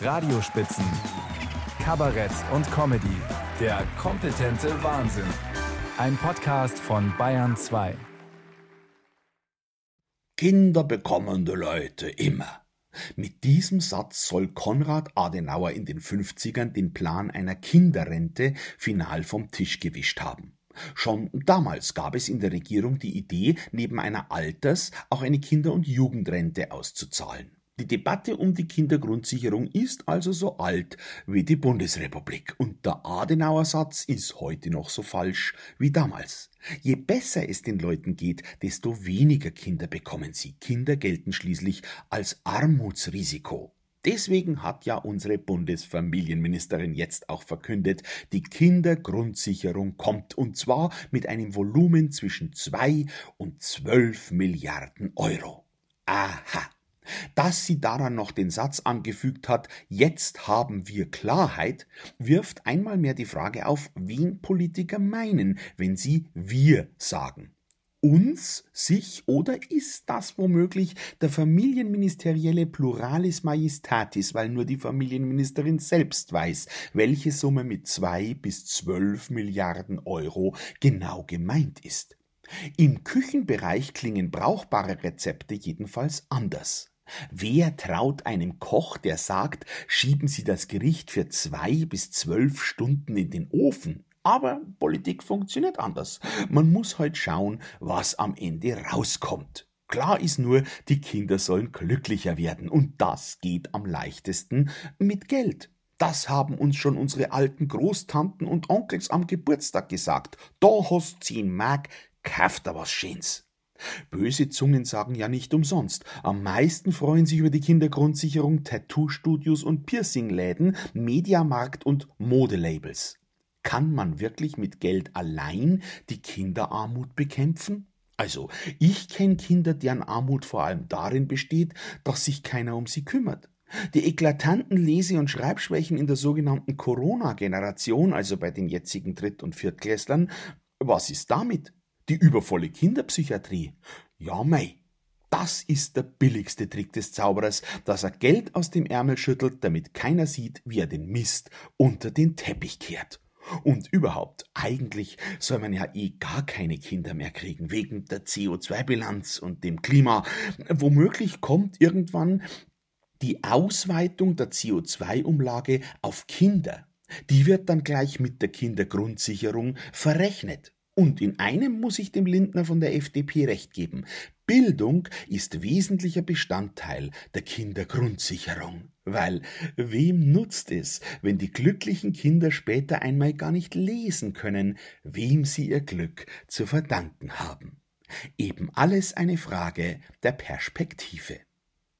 Radiospitzen, Kabarett und Comedy. Der kompetente Wahnsinn. Ein Podcast von Bayern 2. Kinder bekommende Leute immer. Mit diesem Satz soll Konrad Adenauer in den 50ern den Plan einer Kinderrente final vom Tisch gewischt haben. Schon damals gab es in der Regierung die Idee, neben einer Alters- auch eine Kinder- und Jugendrente auszuzahlen. Die Debatte um die Kindergrundsicherung ist also so alt wie die Bundesrepublik und der Adenauer Satz ist heute noch so falsch wie damals. Je besser es den Leuten geht, desto weniger Kinder bekommen sie. Kinder gelten schließlich als Armutsrisiko. Deswegen hat ja unsere Bundesfamilienministerin jetzt auch verkündet, die Kindergrundsicherung kommt und zwar mit einem Volumen zwischen zwei und zwölf Milliarden Euro. Aha. Dass sie daran noch den Satz angefügt hat, jetzt haben wir Klarheit, wirft einmal mehr die Frage auf, wen Politiker meinen, wenn sie wir sagen. Uns, sich oder ist das womöglich der familienministerielle Pluralis Majestatis, weil nur die Familienministerin selbst weiß, welche Summe mit zwei bis zwölf Milliarden Euro genau gemeint ist. Im Küchenbereich klingen brauchbare Rezepte jedenfalls anders. Wer traut einem Koch, der sagt, schieben Sie das Gericht für zwei bis zwölf Stunden in den Ofen? Aber Politik funktioniert anders. Man muss halt schauen, was am Ende rauskommt. Klar ist nur, die Kinder sollen glücklicher werden, und das geht am leichtesten mit Geld. Das haben uns schon unsere alten Großtanten und Onkels am Geburtstag gesagt. Da hast zehn Mark, kauft da was Schönes. Böse Zungen sagen ja nicht umsonst. Am meisten freuen sich über die Kindergrundsicherung Tattoo-Studios und Piercing-Läden, Mediamarkt und Modelabels. Kann man wirklich mit Geld allein die Kinderarmut bekämpfen? Also, ich kenne Kinder, deren Armut vor allem darin besteht, dass sich keiner um sie kümmert. Die eklatanten Lese- und Schreibschwächen in der sogenannten Corona-Generation, also bei den jetzigen Dritt- und Viertklässlern, was ist damit? Die übervolle Kinderpsychiatrie? Ja, mei. Das ist der billigste Trick des Zauberers, dass er Geld aus dem Ärmel schüttelt, damit keiner sieht, wie er den Mist unter den Teppich kehrt. Und überhaupt, eigentlich soll man ja eh gar keine Kinder mehr kriegen, wegen der CO2-Bilanz und dem Klima. Womöglich kommt irgendwann die Ausweitung der CO2-Umlage auf Kinder. Die wird dann gleich mit der Kindergrundsicherung verrechnet. Und in einem muss ich dem Lindner von der FDP recht geben. Bildung ist wesentlicher Bestandteil der Kindergrundsicherung. Weil wem nutzt es, wenn die glücklichen Kinder später einmal gar nicht lesen können, wem sie ihr Glück zu verdanken haben? Eben alles eine Frage der Perspektive.